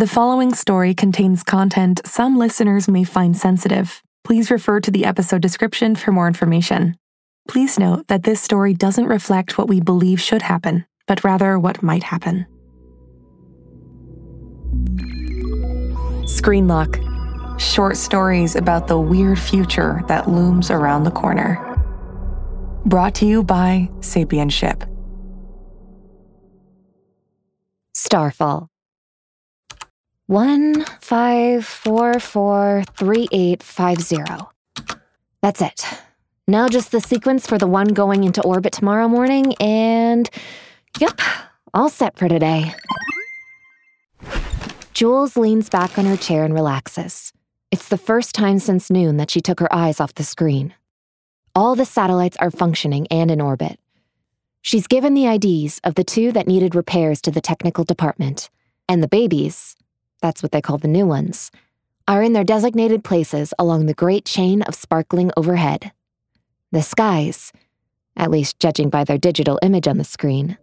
The following story contains content some listeners may find sensitive. Please refer to the episode description for more information. Please note that this story doesn't reflect what we believe should happen, but rather what might happen. Screen Lock short stories about the weird future that looms around the corner. Brought to you by Sapienship. Starfall. One five four four three eight five zero. That's it. Now just the sequence for the one going into orbit tomorrow morning, and yep, all set for today. Jules leans back on her chair and relaxes. It's the first time since noon that she took her eyes off the screen. All the satellites are functioning and in orbit. She's given the IDs of the two that needed repairs to the technical department, and the babies, that's what they call the new ones, are in their designated places along the great chain of sparkling overhead. The skies, at least judging by their digital image on the screen,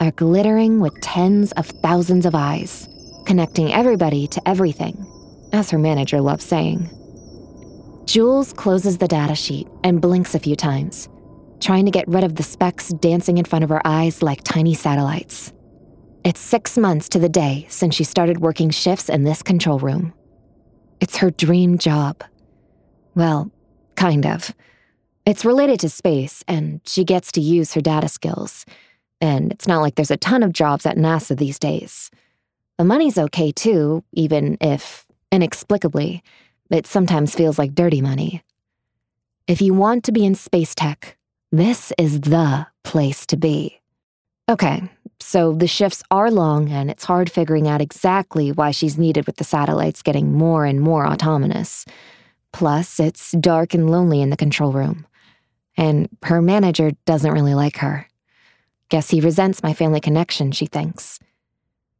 are glittering with tens of thousands of eyes, connecting everybody to everything as her manager loves saying. Jules closes the data sheet and blinks a few times, trying to get rid of the specks dancing in front of her eyes like tiny satellites. It's six months to the day since she started working shifts in this control room. It's her dream job. Well, kind of. It's related to space, and she gets to use her data skills. And it's not like there's a ton of jobs at NASA these days. The money's okay too, even if Inexplicably, it sometimes feels like dirty money. If you want to be in space tech, this is the place to be. Okay, so the shifts are long and it's hard figuring out exactly why she's needed with the satellites getting more and more autonomous. Plus, it's dark and lonely in the control room. And her manager doesn't really like her. Guess he resents my family connection, she thinks.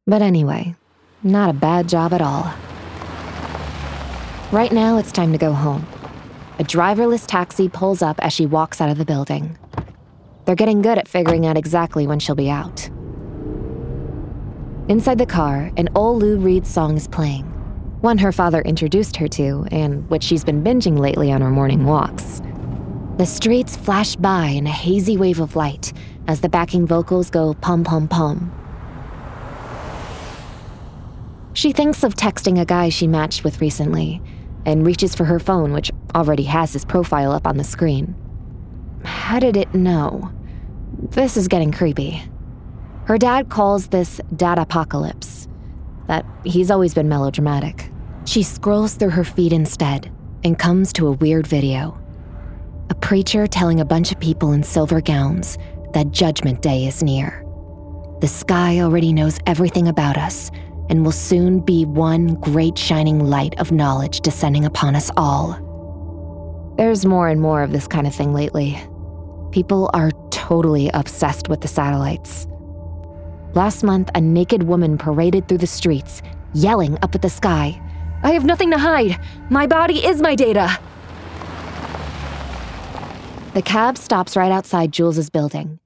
But anyway, not a bad job at all. Right now, it's time to go home. A driverless taxi pulls up as she walks out of the building. They're getting good at figuring out exactly when she'll be out. Inside the car, an old Lou Reed song is playing, one her father introduced her to, and which she's been binging lately on her morning walks. The streets flash by in a hazy wave of light as the backing vocals go pom pom pom. She thinks of texting a guy she matched with recently and reaches for her phone, which already has his profile up on the screen. How did it know? This is getting creepy. Her dad calls this dad apocalypse, that he's always been melodramatic. She scrolls through her feed instead and comes to a weird video. A preacher telling a bunch of people in silver gowns that Judgment Day is near. The sky already knows everything about us, and will soon be one great shining light of knowledge descending upon us all. There's more and more of this kind of thing lately. People are totally obsessed with the satellites. Last month, a naked woman paraded through the streets, yelling up at the sky, I have nothing to hide! My body is my data! The cab stops right outside Jules's building,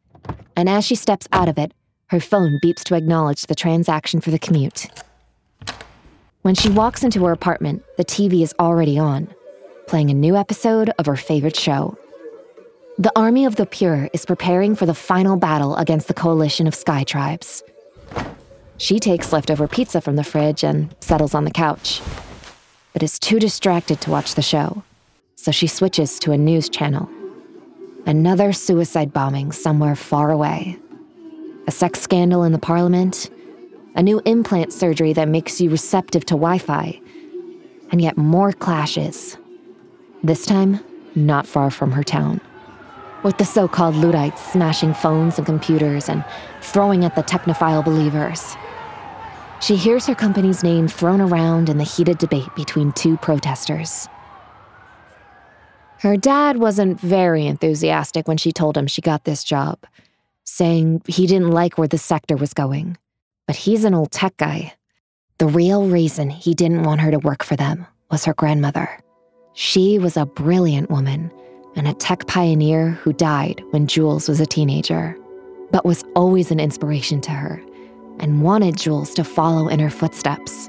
and as she steps out of it, her phone beeps to acknowledge the transaction for the commute. When she walks into her apartment, the TV is already on, playing a new episode of her favorite show. The Army of the Pure is preparing for the final battle against the coalition of sky tribes. She takes leftover pizza from the fridge and settles on the couch, but is too distracted to watch the show, so she switches to a news channel. Another suicide bombing somewhere far away a sex scandal in the parliament, a new implant surgery that makes you receptive to Wi Fi, and yet more clashes. This time, not far from her town. With the so called Luddites smashing phones and computers and throwing at the technophile believers. She hears her company's name thrown around in the heated debate between two protesters. Her dad wasn't very enthusiastic when she told him she got this job saying he didn't like where the sector was going. But he's an old tech guy. The real reason he didn't want her to work for them was her grandmother. She was a brilliant woman and a tech pioneer who died when Jules was a teenager, but was always an inspiration to her and wanted Jules to follow in her footsteps,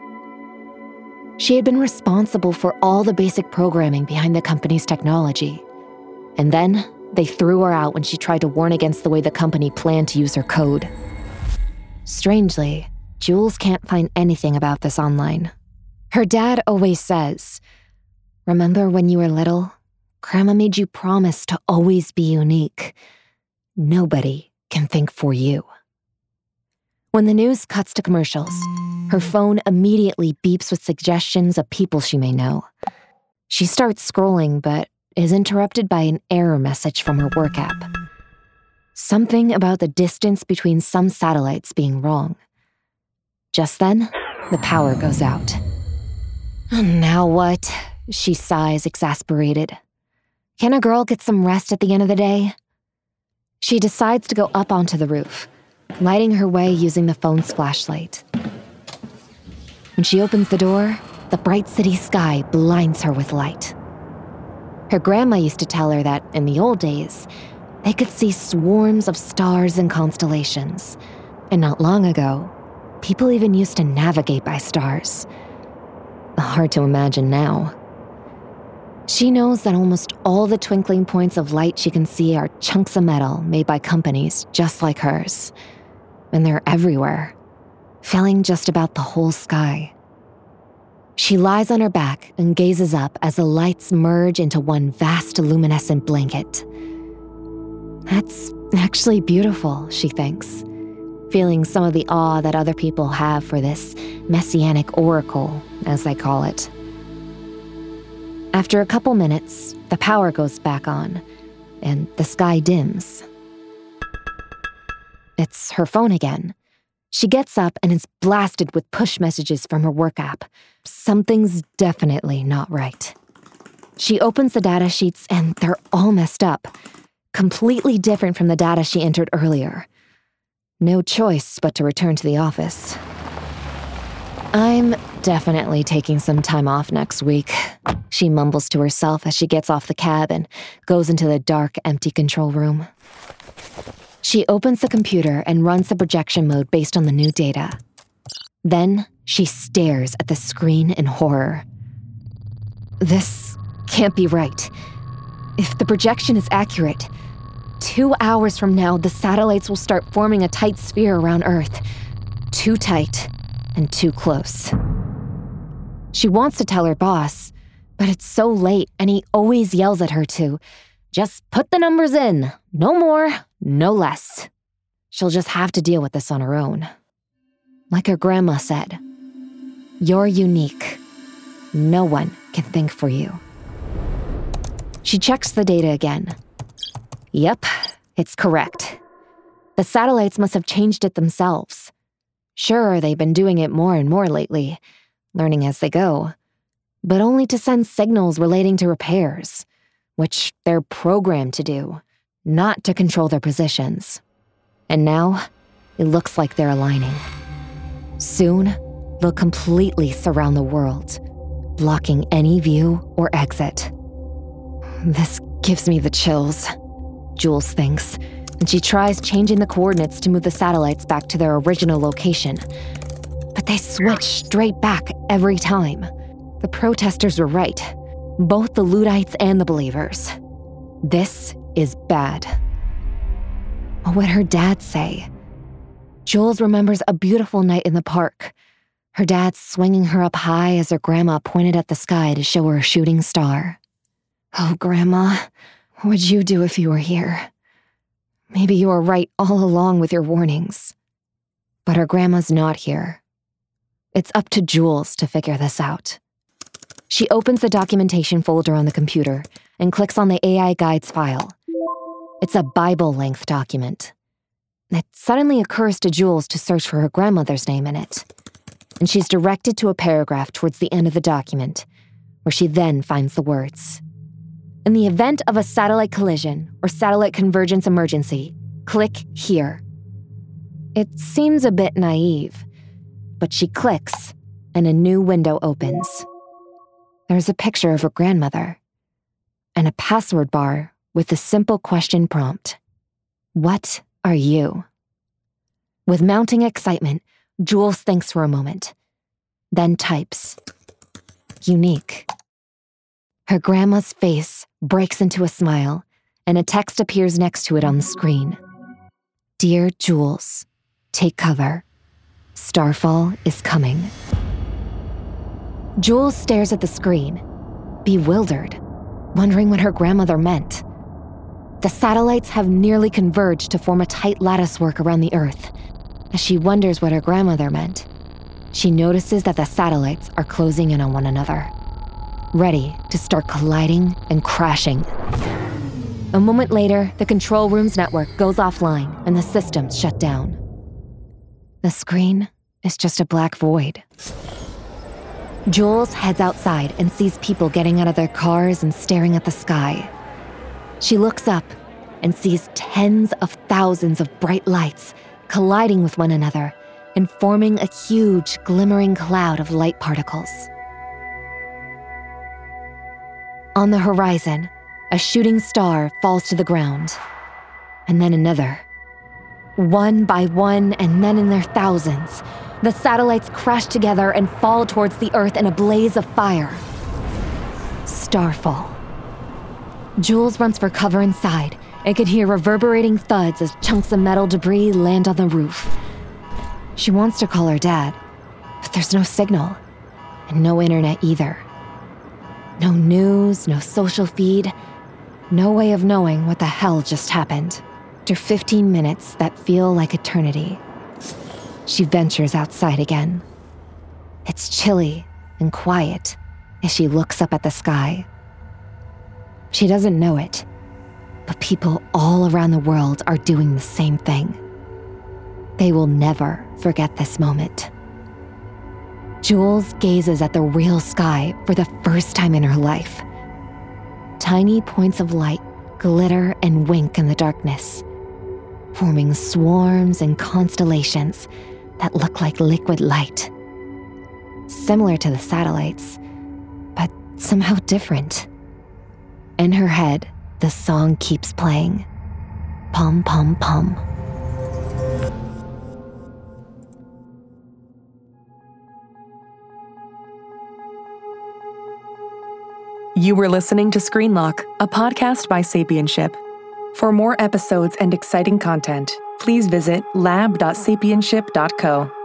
She had been responsible for all the basic programming behind the company's technology. And then they threw her out when she tried to warn against the way the company planned to use her code. Strangely, Jules can't find anything about this online. Her dad always says, Remember when you were little? Grandma made you promise to always be unique. Nobody can think for you. When the news cuts to commercials, her phone immediately beeps with suggestions of people she may know. She starts scrolling, but is interrupted by an error message from her work app. Something about the distance between some satellites being wrong. Just then, the power goes out. Now what? She sighs, exasperated. Can a girl get some rest at the end of the day? She decides to go up onto the roof, lighting her way using the phone's flashlight. When she opens the door, the bright city sky blinds her with light. Her grandma used to tell her that in the old days, they could see swarms of stars and constellations. And not long ago, people even used to navigate by stars. Hard to imagine now. She knows that almost all the twinkling points of light she can see are chunks of metal made by companies just like hers. And they're everywhere filling just about the whole sky. She lies on her back and gazes up as the lights merge into one vast luminescent blanket. That's actually beautiful, she thinks, feeling some of the awe that other people have for this messianic oracle, as they call it. After a couple minutes, the power goes back on, and the sky dims. It's her phone again. She gets up and is blasted with push messages from her work app. Something's definitely not right. She opens the data sheets and they're all messed up, completely different from the data she entered earlier. No choice but to return to the office. I'm definitely taking some time off next week, she mumbles to herself as she gets off the cab and goes into the dark, empty control room. She opens the computer and runs the projection mode based on the new data. Then she stares at the screen in horror. This can't be right. If the projection is accurate, two hours from now, the satellites will start forming a tight sphere around Earth. Too tight and too close. She wants to tell her boss, but it's so late and he always yells at her to just put the numbers in. No more, no less. She'll just have to deal with this on her own. Like her grandma said, you're unique. No one can think for you. She checks the data again. Yep, it's correct. The satellites must have changed it themselves. Sure, they've been doing it more and more lately, learning as they go, but only to send signals relating to repairs which they're programmed to do, not to control their positions. And now, it looks like they're aligning. Soon, they'll completely surround the world, blocking any view or exit. This gives me the chills, Jules thinks, and she tries changing the coordinates to move the satellites back to their original location. But they switch straight back every time. The protesters were right both the Luddites and the believers. This is bad. What would her dad say? Jules remembers a beautiful night in the park. Her dad swinging her up high as her grandma pointed at the sky to show her a shooting star. Oh, Grandma, what would you do if you were here? Maybe you were right all along with your warnings. But her grandma's not here. It's up to Jules to figure this out. She opens the documentation folder on the computer and clicks on the AI Guides file. It's a Bible length document. It suddenly occurs to Jules to search for her grandmother's name in it. And she's directed to a paragraph towards the end of the document, where she then finds the words In the event of a satellite collision or satellite convergence emergency, click here. It seems a bit naive, but she clicks, and a new window opens. There's a picture of her grandmother and a password bar with the simple question prompt What are you? With mounting excitement, Jules thinks for a moment, then types unique. Her grandma's face breaks into a smile, and a text appears next to it on the screen Dear Jules, take cover. Starfall is coming. Jules stares at the screen, bewildered, wondering what her grandmother meant. The satellites have nearly converged to form a tight latticework around the Earth. As she wonders what her grandmother meant, she notices that the satellites are closing in on one another, ready to start colliding and crashing. A moment later, the control room's network goes offline and the systems shut down. The screen is just a black void. Jules heads outside and sees people getting out of their cars and staring at the sky. She looks up and sees tens of thousands of bright lights colliding with one another and forming a huge, glimmering cloud of light particles. On the horizon, a shooting star falls to the ground, and then another. One by one, and then in their thousands, the satellites crash together and fall towards the Earth in a blaze of fire. Starfall. Jules runs for cover inside and could hear reverberating thuds as chunks of metal debris land on the roof. She wants to call her dad, but there's no signal, and no internet either. No news, no social feed, no way of knowing what the hell just happened. After 15 minutes that feel like eternity, she ventures outside again. It's chilly and quiet as she looks up at the sky. She doesn't know it, but people all around the world are doing the same thing. They will never forget this moment. Jules gazes at the real sky for the first time in her life. Tiny points of light glitter and wink in the darkness, forming swarms and constellations that look like liquid light. Similar to the satellites, but somehow different. In her head, the song keeps playing Pum Pum Pum. You were listening to Screen Lock, a podcast by Sapienship. For more episodes and exciting content, please visit lab.sapienship.co.